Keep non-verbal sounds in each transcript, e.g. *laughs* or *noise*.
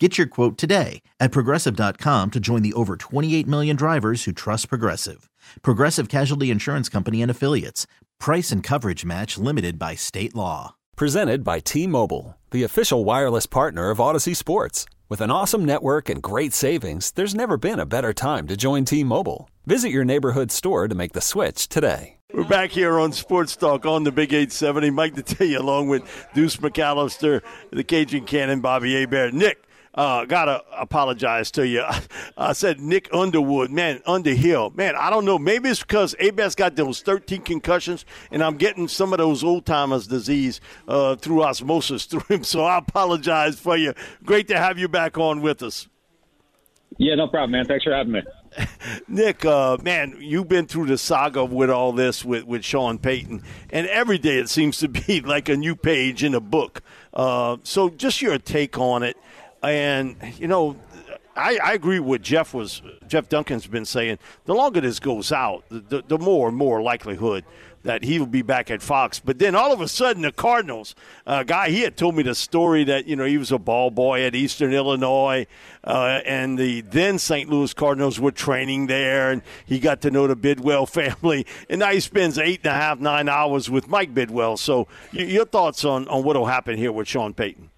Get your quote today at progressive.com to join the over 28 million drivers who trust Progressive. Progressive Casualty Insurance Company and Affiliates. Price and coverage match limited by state law. Presented by T Mobile, the official wireless partner of Audacy Sports. With an awesome network and great savings, there's never been a better time to join T Mobile. Visit your neighborhood store to make the switch today. We're back here on Sports Talk on the Big 870. Mike Detillier along with Deuce McAllister, the Cajun Cannon, Bobby Hebert. Nick, uh, gotta apologize to you. I said Nick Underwood, man, Underhill, man. I don't know. Maybe it's because Hebert's got those 13 concussions, and I'm getting some of those old timers disease uh, through osmosis *laughs* through him. So I apologize for you. Great to have you back on with us. Yeah, no problem, man. Thanks for having me. *laughs* Nick, uh, man, you've been through the saga with all this with, with Sean Payton, and every day it seems to be *laughs* like a new page in a book. Uh, so, just your take on it. And you know, I, I, agree with Jeff was Jeff Duncan's been saying. The longer this goes out, the, the more and more likelihood that he will be back at Fox. But then all of a sudden, the Cardinals uh, guy he had told me the story that you know he was a ball boy at Eastern Illinois, uh, and the then St. Louis Cardinals were training there, and he got to know the Bidwell *laughs* family, and now he spends eight and a half nine hours with Mike Bidwell. So, your thoughts on on what will happen here with Sean Payton?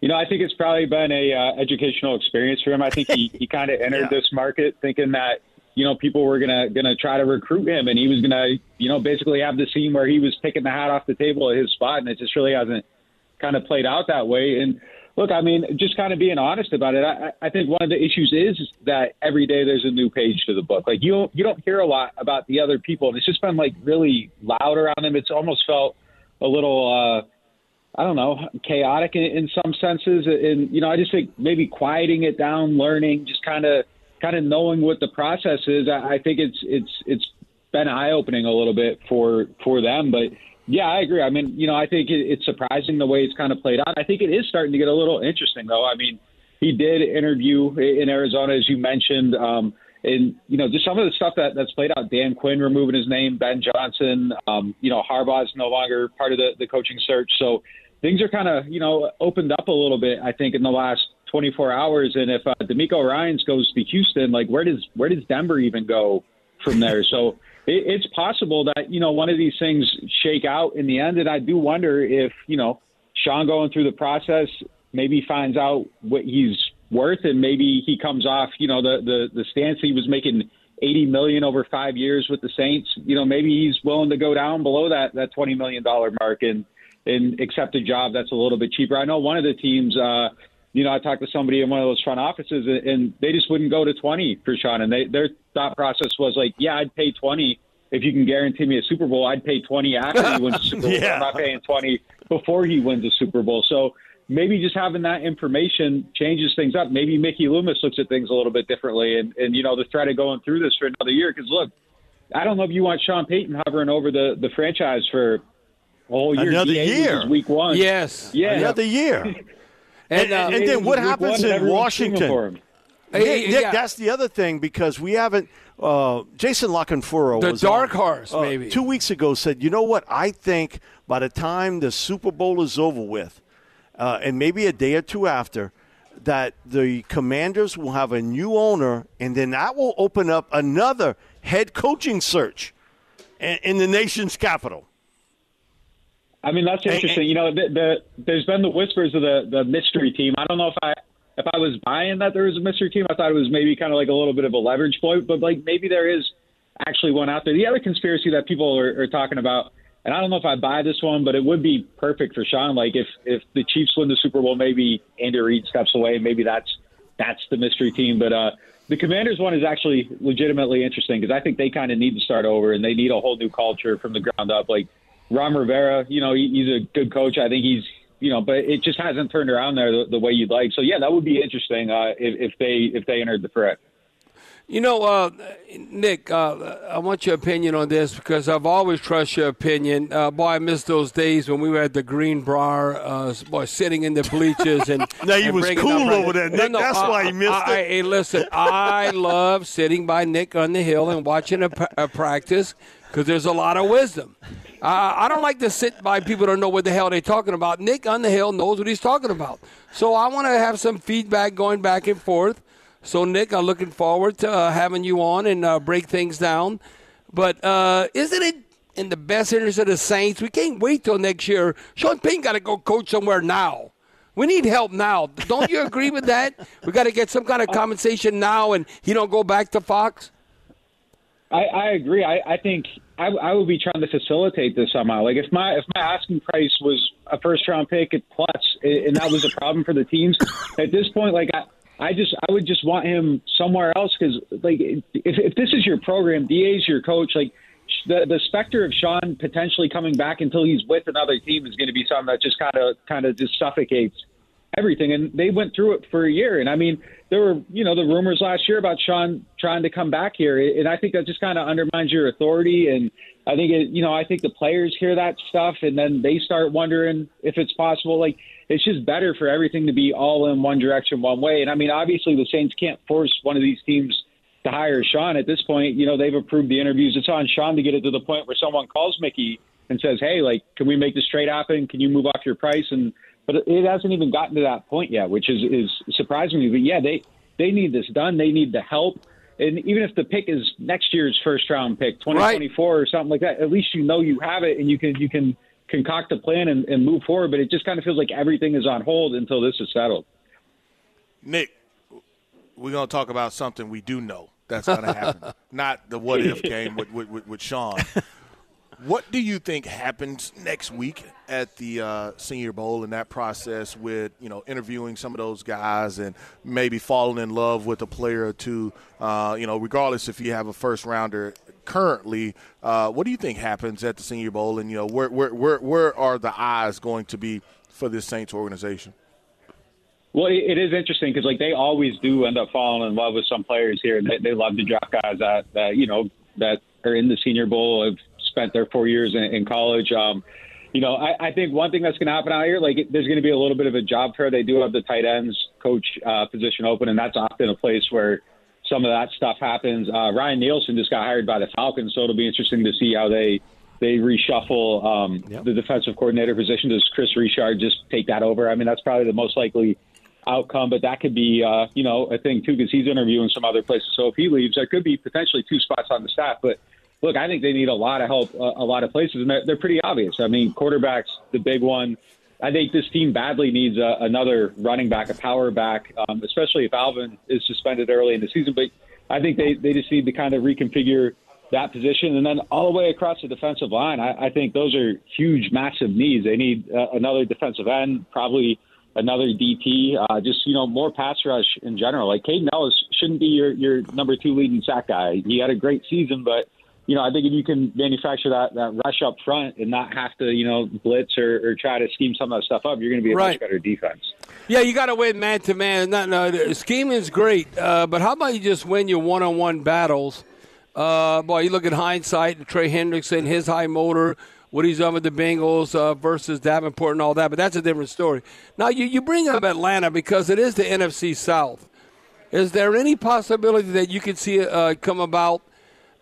You know, I think it's probably been a uh, educational experience for him. I think he, he *laughs* kind of entered yeah. this market thinking that you know people were gonna gonna try to recruit him, and he was gonna you know basically have the scene where he was picking the hat off the table at his spot, and it just really hasn't kind of played out that way. And look, I mean, just kind of being honest about it, I, I think one of the issues is that every day there's a new page to the book. Like you don't you don't hear a lot about the other people, and it's just been like really loud around him. It's almost felt a little. uh I don't know, chaotic in, in some senses. And you know, I just think maybe quieting it down, learning, just kind of kind of knowing what the process is. I, I think it's it's it's been eye opening a little bit for for them. But yeah, I agree. I mean, you know, I think it, it's surprising the way it's kind of played out. I think it is starting to get a little interesting, though. I mean, he did interview in Arizona, as you mentioned. Um, and you know, just some of the stuff that that's played out. Dan Quinn removing his name, Ben Johnson. Um, you know, Harbaugh's no longer part of the the coaching search. So things are kind of you know opened up a little bit. I think in the last 24 hours. And if uh, DeMeco Ryans goes to Houston, like where does where does Denver even go from there? so *laughs* it, it's possible that you know one of these things shake out in the end. And I do wonder if you know Sean going through the process maybe finds out what he's worth, and maybe he comes off you know the the the stance he was making. 80 million over five years with the Saints. You know, maybe he's willing to go down below that that 20 million dollar mark and and accept a job that's a little bit cheaper. I know one of the teams, uh, you know, I talked to somebody in one of those front offices, and they just wouldn't go to 20 for Sean. And they, their thought process was like, yeah, I'd pay 20 if you can guarantee me a Super Bowl. I'd pay 20 after he wins a Super *laughs* Bowl. yeah. I'm not paying 20 before he wins a Super Bowl. So maybe just having that information changes things up. Maybe Mickey Loomis looks at things a little bit differently, and, and you know, the threat of going through this for another year. Because look, I don't know if you want Sean Payton hovering over the the franchise for a whole year. Another year, week one. Yes, yeah, another year. And, *laughs* and, uh, and then what happens in Washington? Nick, Nick, that's the other thing because we haven't. Uh, Jason La Canfora the was dark on, horse, uh, maybe two weeks ago said, "You know what? I think by the time the Super Bowl is over with, uh, and maybe a day or two after, that the Commanders will have a new owner, and then that will open up another head coaching search in, in the nation's capital." I mean, that's interesting. you know, the, the, there's been the whispers of the the mystery team. I don't know if I if I was buying that there was a mystery team. I thought it was maybe kind of like a little bit of a leverage point, but like maybe there is actually one out there. The other conspiracy that people are, are talking about, and I don't know if I buy this one, but it would be perfect for Sean. Like if if the Chiefs win the Super Bowl, maybe Andy Reid steps away. Maybe that's that's the mystery team. But uh, the Commanders one is actually legitimately interesting because I think they kind of need to start over and they need a whole new culture from the ground up. Like Ron Rivera, you know, he, he's a good coach. I think he's, you know, but it just hasn't turned around there the, the way you'd like. So yeah, that would be interesting uh, if, if they if they entered the threat. You know, uh, Nick, uh, I want your opinion on this because I've always trust your opinion. Uh, boy, I miss those days when we were at the Greenbrier, uh, boy, sitting in the bleachers and. *laughs* now he and was cool over there, Nick. No, no, That's I- why he missed I, I, it. hey, listen, I *laughs* love sitting by Nick on the hill and watching a, a practice because there's a lot of wisdom. Uh, I don't like to sit by people that don't know what the hell they're talking about. Nick on the hill knows what he's talking about. So I want to have some feedback going back and forth. So, Nick, I'm looking forward to uh, having you on and uh, break things down. But uh, isn't it in the best interest of the Saints? We can't wait till next year. Sean Payton got to go coach somewhere now. We need help now. Don't you agree with that? *laughs* We got to get some kind of compensation now, and he don't go back to Fox. I, I agree. I, I think I, I would be trying to facilitate this somehow. Like if my if my asking price was a first round pick at plus, and that was a problem for the teams at this point, like I. I just, I would just want him somewhere else because, like, if, if this is your program, Da's your coach, like, the the specter of Sean potentially coming back until he's with another team is going to be something that just kind of, kind of just suffocates everything. And they went through it for a year. And I mean, there were, you know, the rumors last year about Sean trying to come back here. And I think that just kind of undermines your authority. And I think, it, you know, I think the players hear that stuff and then they start wondering if it's possible. Like, it's just better for everything to be all in one direction, one way. And I mean, obviously, the Saints can't force one of these teams to hire Sean at this point. You know, they've approved the interviews. It's on Sean to get it to the point where someone calls Mickey and says, "Hey, like, can we make this trade happen? Can you move off your price?" And but it hasn't even gotten to that point yet, which is is surprising me. But yeah, they they need this done. They need the help. And even if the pick is next year's first round pick, 2024 right. or something like that, at least you know you have it and you can you can concoct a plan and, and move forward. But it just kind of feels like everything is on hold until this is settled. Nick, we're going to talk about something we do know that's going to happen, *laughs* not the what if game with, with, with, with Sean. *laughs* What do you think happens next week at the uh, Senior Bowl in that process with you know interviewing some of those guys and maybe falling in love with a player or two? Uh, you know, regardless if you have a first rounder currently, uh, what do you think happens at the Senior Bowl? And you know, where where where, where are the eyes going to be for this Saints organization? Well, it is interesting because like they always do end up falling in love with some players here. They, they love to draft guys that, that you know that are in the Senior Bowl have spent their four years in, in college. Um, you know, I, I think one thing that's going to happen out here, like there's going to be a little bit of a job fair. They do have the tight ends coach uh, position open, and that's often a place where some of that stuff happens. Uh, Ryan Nielsen just got hired by the Falcons, so it'll be interesting to see how they they reshuffle um, yep. the defensive coordinator position. Does Kris Richard just take that over? I mean, that's probably the most likely outcome, but that could be, uh, you know, a thing too, because he's interviewing some other places. So if he leaves, there could be potentially two spots on the staff. But look, I think they need a lot of help, uh, a lot of places, and they're, they're pretty obvious. I mean, quarterbacks, the big one. I think this team badly needs a, another running back, a power back, um, especially if Alvin is suspended early in the season. But I think they, they just need to kind of reconfigure that position. And then all the way across the defensive line, I, I think those are huge, massive needs. They need uh, another defensive end, probably another DT, uh, just, you know, more pass rush in general. Like Kaden Elliss shouldn't be your, your number two leading sack guy. He had a great season, but you know, I think if you can manufacture that, that rush up front and not have to, you know, blitz or, or try to scheme some of that stuff up, you're going to be a right. much better defense. Yeah, you got to win man to man. No, no, scheming is great, uh, but how about you just win your one on one battles? Uh, boy, you look at hindsight, Trey Hendrickson, his high motor, what he's done with the Bengals uh, versus Davenport and all that, but that's a different story. Now, you, you bring up Atlanta because it is the NFC South. Is there any possibility that you could see uh, come about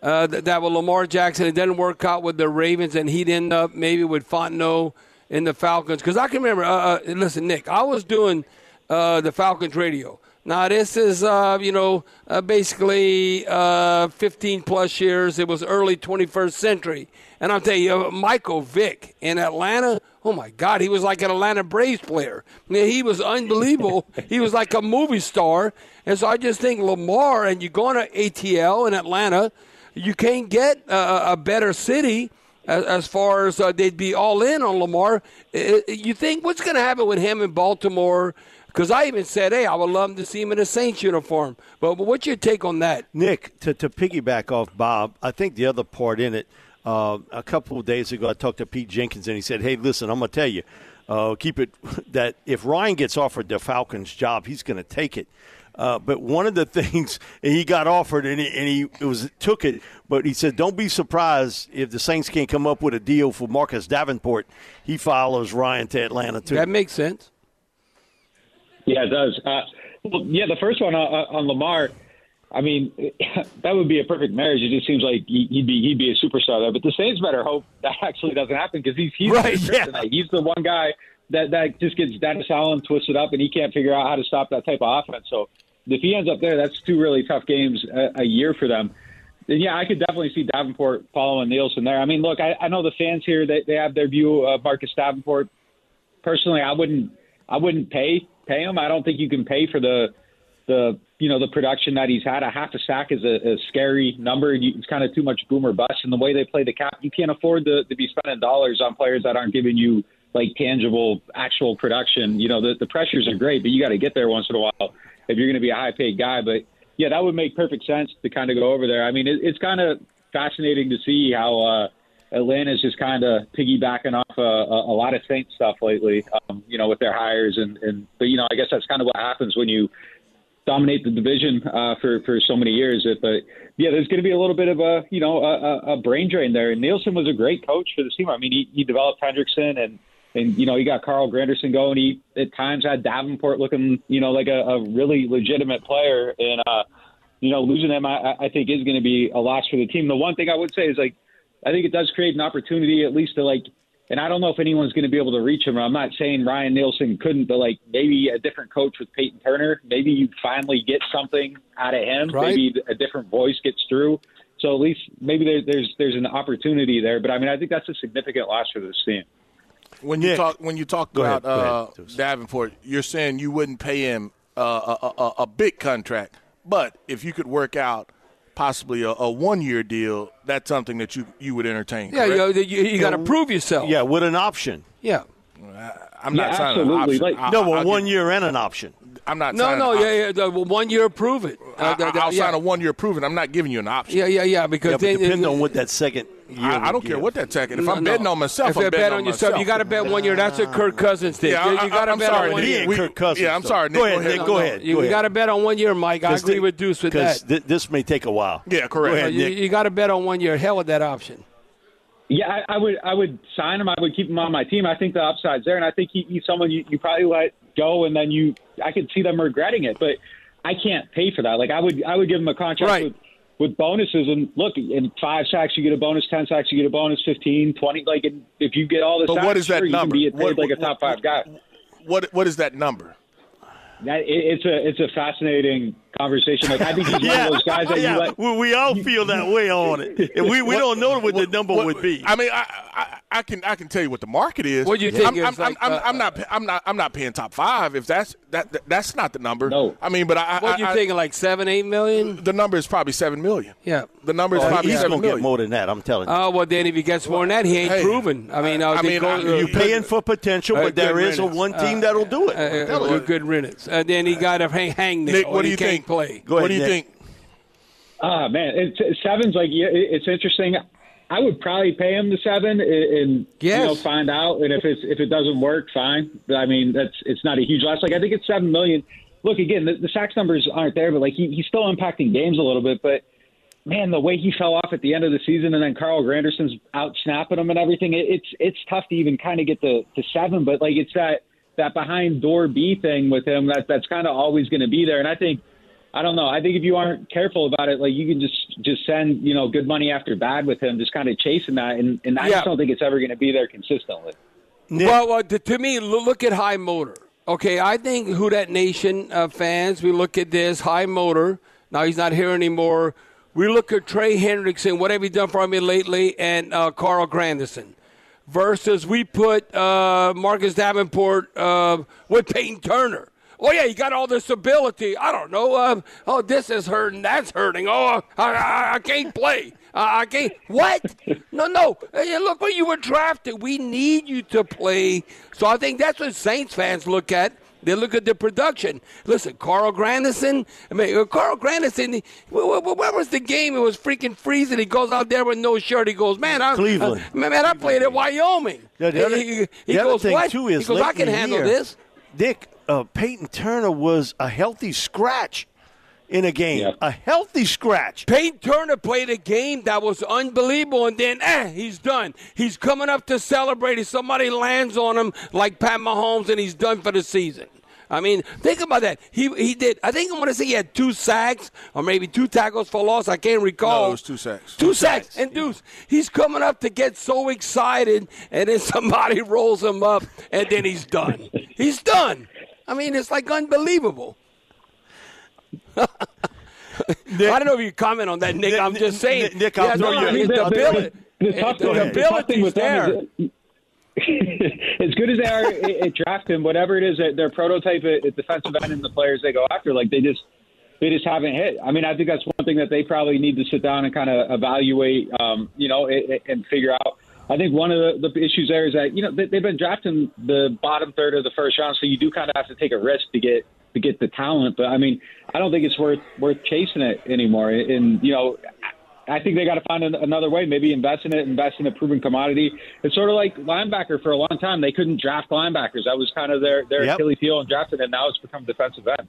uh, that, that with Lamar Jackson, it didn't work out with the Ravens, and he'd end up maybe with Fontenot in the Falcons? Because I can remember, uh, listen, Nick, I was doing uh, the Falcons radio. Now, this is, uh, you know, uh, basically uh, 15 plus years. It was early 21st century. And I'll tell you, Michael Vick in Atlanta, oh my God, he was like an Atlanta Braves player. I mean, he was unbelievable. *laughs* he was like a movie star. And so I just think Lamar, and you go to ATL in Atlanta, you can't get a, a better city as, as far as uh, they'd be all in on Lamar. You think what's going to happen with him in Baltimore? Because I even said, hey, I would love to see him in a Saints uniform. But, but what's your take on that? Nick, to, to piggyback off Bob, I think the other part in it, uh, a couple of days ago, I talked to Pete Jenkins and he said, hey, listen, I'm going to tell you, uh, keep it *laughs* that if Ryan gets offered the Falcons job, he's going to take it. Uh, but one of the *laughs* things and he got offered and he, and he it was took it, but he said, "Don't be surprised if the Saints can't come up with a deal for Marcus Davenport. He follows Ryan to Atlanta too. That makes sense. Yeah, it does. Uh, well, yeah, the first one on, on Lamar. I mean, *laughs* that would be a perfect marriage. It just seems like he'd be he'd be a superstar there. But the Saints better hope *laughs* that actually doesn't happen because he's he's right. Yeah. he's the one guy that that just gets Dennis Allen twisted up, and he can't figure out how to stop that type of offense. So if he ends up there, that's two really tough games a, a year for them. And yeah, I could definitely see Davenport following Nielsen there. I mean, look, I, I know the fans here they, they have their view of Marcus Davenport. Personally, I wouldn't I wouldn't pay pay him. I don't think you can pay for the the you know the production that he's had. A half a sack is a, a scary number. It's kind of too much boomer bust. And the way they play the cap, you can't afford to, to be spending dollars on players that aren't giving you like tangible, actual production. You know the the pressures are great, but you got to get there once in a while if you're going to be a high paid guy. But yeah, that would make perfect sense to kind of go over there. I mean, it, it's kind of fascinating to see how. uh Atlanta's just kind of piggybacking off a, a, a lot of Saint stuff lately, um, you know, with their hires and, and but you know, I guess that's kind of what happens when you dominate the division uh, for for so many years. But yeah, there's going to be a little bit of a you know a, a brain drain there. And Nielsen was a great coach for the team. I mean, he, he developed Hendrickson and and you know he got Carl Granderson going. He at times had Davenport looking you know like a, a really legitimate player. And uh, you know losing him, I, I think is going to be a loss for the team. The one thing I would say is like I think it does create an opportunity at least to like and I don't know if anyone's going to be able to reach him. I'm not saying Ryan Nielsen couldn't, but like maybe a different coach with Payton Turner, maybe you finally get something out of him. Right. Maybe a different voice gets through. So at least maybe there, there's there's an opportunity there. But I mean, I think that's a significant loss for this team. When you Nick. talk when you talk Go about ahead, uh, ahead. Davenport, you're saying you wouldn't pay him uh, a, a, a big contract, but if you could work out possibly a, a one year deal, that's something that you you would entertain. Yeah, correct? you, you, you got to prove yourself. Yeah, with an option. Yeah. I'm not Yeah, signing an absolutely. option. Like- I- No, I'll well, give- one year and an option. I'm not. No, signing no, an yeah, yeah. The, well, one year, prove it. Uh, the- the- I, will yeah. sign a one year proven. I'm not giving you an option. Yeah, yeah, yeah. Because Yeah, but then, depending on what that second year. I, I don't care what that second. If No, I'm no. betting on myself, if I'm you betting bet on on yourself, myself. you got to bet one year. That's what Kirk Cousins did. Yeah, you, I, got to I'm bet sorry, on one He Nick. year. ain't Kirk Cousins. Yeah, I'm sorry, Nick. Go ahead, Go ahead. Nick. No, Go no. ahead. You, go got to bet on one year, Mike. I agree thi- with Deuce with that. thi- this may take a while. Yeah, correct. Go ahead, you, you got to bet on one year. Hell with that option. Yeah, I, I would I would sign him. I would keep him on my team. I think the upside's there, and I think he, he's someone you, you probably let go, and then you I could see them regretting it. But I can't pay for that. Like I would I would give him a contract Right. with with bonuses, and look, in five sacks you get a bonus, ten sacks you get a bonus, 15, 20. Like if you get all the But sacks, what is that sure, number? You can be What- like a top five guy. What what is that number? That, it, it's a it's a fascinating conversation. Like I think he's *laughs* one of those guys that yeah. you let. we, we all feel that way on it, and we, we don't know what the number What- would be. I mean, I, I I can I can tell you what the market is. What do you think I'm, I'm, like, I'm, uh, I'm not I'm not I'm not paying top five. If that's that, that that's not the number. No. I mean, but I, What I, you I- thinking? Like seven, eight million? The number is probably seven million. Yeah. The number is Oh, probably he's seven going to get more than that. I'm telling you. Oh well, then if he gets more than that, he ain't Hey, proven. I mean, uh, I mean, go- I- uh, You're paying for potential, but there is a one team Uh, that'll do it. uh, I'm telling you. good riddance. And then he got to hang, hang. Nick, what do you can't think? Play. Go ahead, what do you Nick. think? Ah man, it's, seven's like yeah, it's interesting. I would probably pay him the seven and, and Yes. you know find out. And if it's if it doesn't work, fine. But, I mean, that's it's not a huge loss. Like I think it's seven million. Look again, the, the sacks numbers aren't there, but like he, he's still impacting games a little bit. But man, the way he fell off at the end of the season, and then Carl Granderson's out snapping him and everything, it, it's it's tough to even kind of get to, to seven. But like it's that that behind door B thing with him that that's kind of always going to be there. And I think I don't know. I think if you aren't careful about it, like you can just just send you know good money after bad with him, just kind of chasing that, and and I Yeah. just don't think it's ever going to be there consistently. Well, well to, to me, look at High Motor. Okay, I think Who That Nation uh, fans, we look at this High Motor. Now he's not here anymore. We look at Trey Hendrickson. What have he done for me lately? And uh, Carl Granderson. Versus we put uh, Marcus Davenport uh, with Payton Turner. Oh yeah, you got all this ability. I don't know. Uh, oh, this is hurting. That's hurting. Oh, I, I, I can't play. I, I can't. What? No, no. Hey, look where you were drafted. We need you to play. So I think that's what Saints fans look at. They look at the production. Listen, Carl Granderson. I mean, uh, Carl he- wh- Where was the game? It was freaking freezing. He goes out there with no shirt. He goes, man, I, Cleveland. I, man, I played at Wyoming. The other, he he- he the other goes, thing what? too he is goes, I can handle year, this. Dick, uh, Payton Turner was a healthy scratch in a game, Yeah. a healthy scratch. Payton Turner played a game that was unbelievable, and then eh, he's done. He's coming up to celebrate. If somebody lands on him like Pat Mahomes, and he's done for the season. I mean, think about that. He he did. I think I want to say he had two sacks or maybe two tackles for loss. I can't recall. No, it was two sacks. Two sacks. And Deuce, he's coming up to get so excited, and then *laughs* somebody rolls him up, and then he's done. he's done. I mean, it's like unbelievable. *laughs* I don't know if you comment on that, Nick. Nick- I'm just saying. Nick- Nick, I'll yeah, throw no, you- no, his The- ability, the tough the thing- the tough thing ability's with them there. is *laughs* as good as they are at, drafting, whatever it is, their prototype at, defensive end and the players they go after, like they just they just haven't hit. I mean, I think that's one thing that they probably need to sit down and kind of evaluate, um, you know, and, and figure out. I think one of the, the issues there is that you know they, they've been drafting the bottom third of the first round, so you do kind of have to take a risk to get to get the talent. But I mean, I don't think it's worth worth chasing it anymore. And you know, I think they got to find an, another way. Maybe invest in it, invest in a proven commodity. It's sort of like linebacker for a long time. They couldn't draft linebackers. That was kind of their their Yep. Achilles heel and drafted, and now it's become defensive end.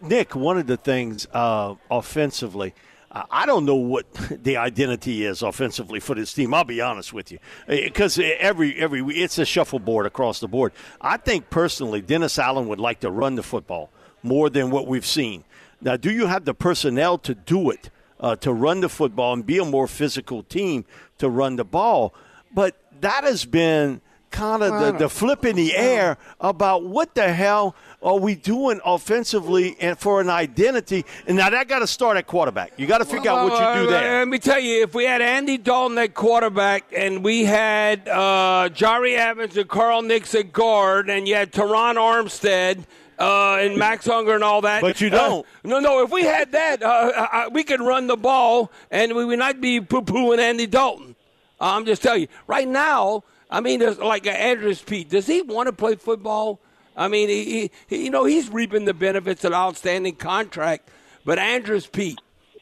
Nick, one of the things uh, offensively, I don't know what *laughs* the identity is offensively for this team. I'll be honest with you, because every every it's a shuffleboard across the board. I think personally, Dennis Allen would like to run the football more than what we've seen. Now, do you have the personnel to do it, uh, to run the football and be a more physical team to run the ball? But that has been kind of the, the flip in the air about what the hell are we doing offensively and for an identity. And now that got to start at quarterback. You got to figure out what you do Uh, there. Let me tell you, if we had Andy Dalton at quarterback and we had uh, Jahri Evans and Carl Nicks at guard and you had Terron Armstead uh, and Max Unger and all that. But you uh, don't. no, no. If we had that, uh, uh, we could run the ball and we would not be poo-pooing Andy Dalton. I'm just telling you. Right now, I mean, there's like Andrus Peat. Does he want to play football? I mean, he, he, you know, he's reaping the benefits of an outstanding contract. But Andrus Peat,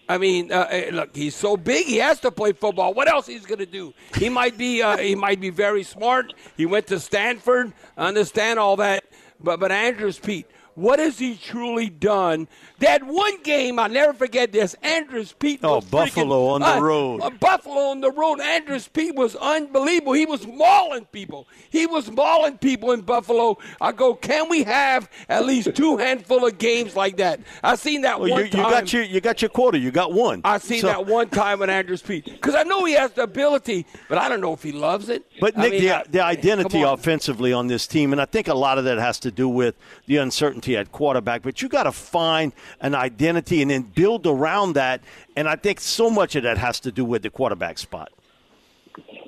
I mean, uh, eh, look, he's so big, he has to play football. What else he's going to do? He might be, uh, he might be very smart. He went to Stanford, understand all that. But, but Andrus Peat, what has he truly done? That one game, I'll never forget this. Andrus Peat. Oh, was freaking- Buffalo on the uh, road. uh, Buffalo on the road. Andrus Peat was unbelievable. He was mauling people. He was mauling people in Buffalo. I go, can we have at least two handful of games like that? I seen that Well, one you, you time. got your you got your quarter. You got one. I seen So- that one time with Andrus Peat because I know he has the ability, but I don't know if he loves it. But I Nick, mean, the, I- the identity on. offensively on this team, and I think a lot of that has to do with the uncertainty at quarterback. But you got to find an identity and then build around that. And I think so much of that has to do with the quarterback spot.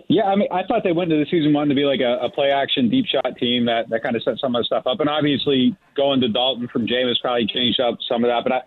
Yeah, I mean, I thought they went into the season wanting to be like a, a play action deep shot team that, that kind of set some of the stuff up. And obviously, going to Dalton from Jameis probably changed up some of that. But I,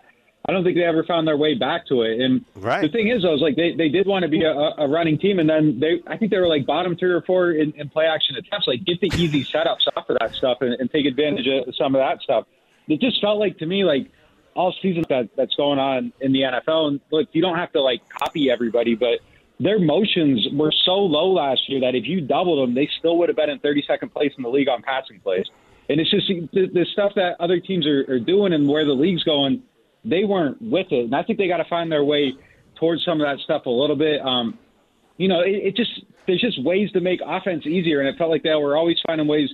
I don't think they ever found their way back to it. And Right. the thing is, though, is like they, they did want to be a, a running team, and then they I think they were like bottom three or four in, in play action attempts. Like get the easy setups off of that stuff and, and take advantage of some of that stuff. It just felt like to me like all season that that's going on in the NFL. And look, you don't have to like copy everybody, but their motions were so low last year that if you doubled them, they still would have been in 32nd place in the league on passing plays. And it's just the, the stuff that other teams are, are doing and where the league's going, they weren't with it. And I think they got to find their way towards some of that stuff a little bit. Um, you know, it, it just there's just ways to make offense easier, and it felt like they were always finding ways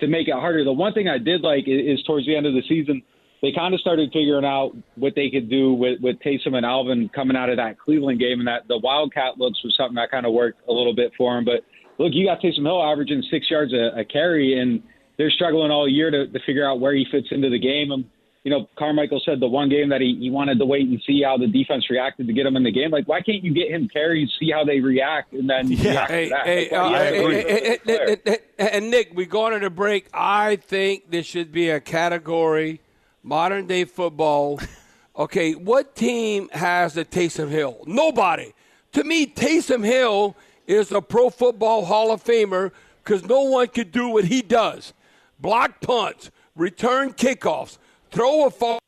to make it harder. The one thing I did like is, is towards the end of the season, they kind of started figuring out what they could do with, with Taysom and Alvin coming out of that Cleveland game, and that the Wildcat looks was something that kind of worked a little bit for him. But look, you got Taysom Hill averaging six yards a, a carry, and they're struggling all year to, to figure out where he fits into the game. And you know, Carmichael said the one game that he, he wanted to wait and see how the defense reacted to get him in the game. Like, why can't you get him carries, see how they react, and then Yeah. react Hey, hey, uh, do you have to hey, hey, about hey, the player? hey, hey, and Nick, we going to the break. I think there should be a category, modern day football. *laughs* Okay, what team has the Taysom Hill? Nobody. To me, Taysom Hill is a Pro Football Hall of Famer because no one could do what he does: block punts, return kickoffs, throw a fall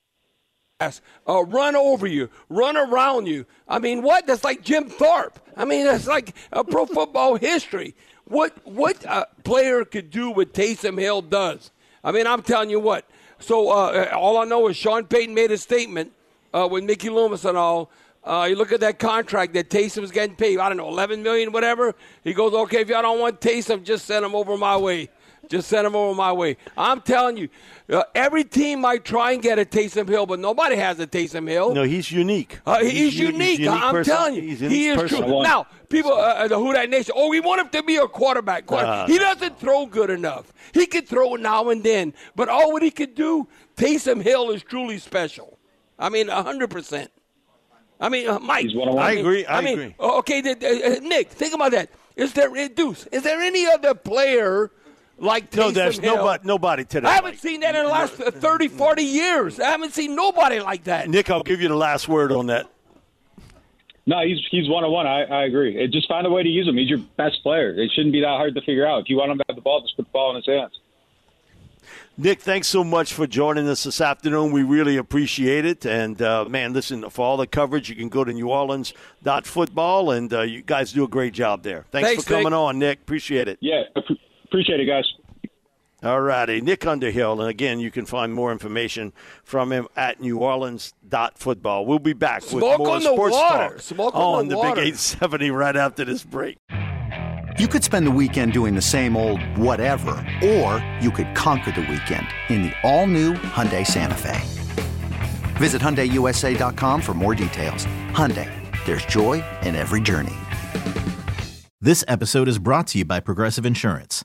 pass, uh, run over you, run around you. I mean, what? That's like Jim Thorpe. I mean, that's like a pro football history. What what a player could do what Taysom Hill does? I mean, I'm telling you what. So uh, all I know is Sean Payton made a statement uh, with Mickey Loomis and all. Uh, you look at that contract that Taysom's getting paid. I don't know, 11 million, whatever. He goes, okay, if y'all don't want Taysom, just send him over my way. Just send him over my way. I'm telling you, uh, every team might try and get a Taysom Hill, but nobody has a Taysom Hill. No, he's unique. Uh, he's, He's u- unique. he's unique I'm person. telling you, He's he unique is true. person. Now, people, uh, the Who That Nation, oh, we want him to be a quarterback. Quarter- Nah. he doesn't throw good enough. He can throw now and then, but all what he could do, Taysom Hill is truly special. I mean, hundred percent. I mean, uh, Mike. He's one-on-one. I mean- agree, I mean, agree. uh, Okay, uh, uh, Nick, think about that. Is there, uh, Deuce? Is there any other player like Taysom No, there's Hill? nobody, nobody today. I haven't Mike. seen that in the last uh, 30, 40 years. I haven't seen nobody like that. Nick, I'll give you the last word on that. No, he's he's one on one. I, I agree. It, just find a way to use him. He's your best player. It shouldn't be that hard to figure out. If you want him to have the ball, just put the ball in his hands. Nick, thanks so much for joining us this afternoon. We really appreciate it. And, uh, man, listen, for all the coverage, you can go to neworleans.football, and uh, you guys do a great job there. Thanks, Thanks, for coming Nick. on, Nick. Appreciate it. Yeah, ap- appreciate it, guys. All righty. Nick Underhill. And, again, you can find more information from him at neworleans.football. We'll be back with Smoke more on the sports water. talk Smoke on on the the. Big 870 right after this break. You could spend the weekend doing the same old whatever, or you could conquer the weekend in the all-new Hyundai Santa Fe. Visit HyundaiUSA.com for more details. Hyundai, there's joy in every journey. This episode is brought to you by Progressive Insurance.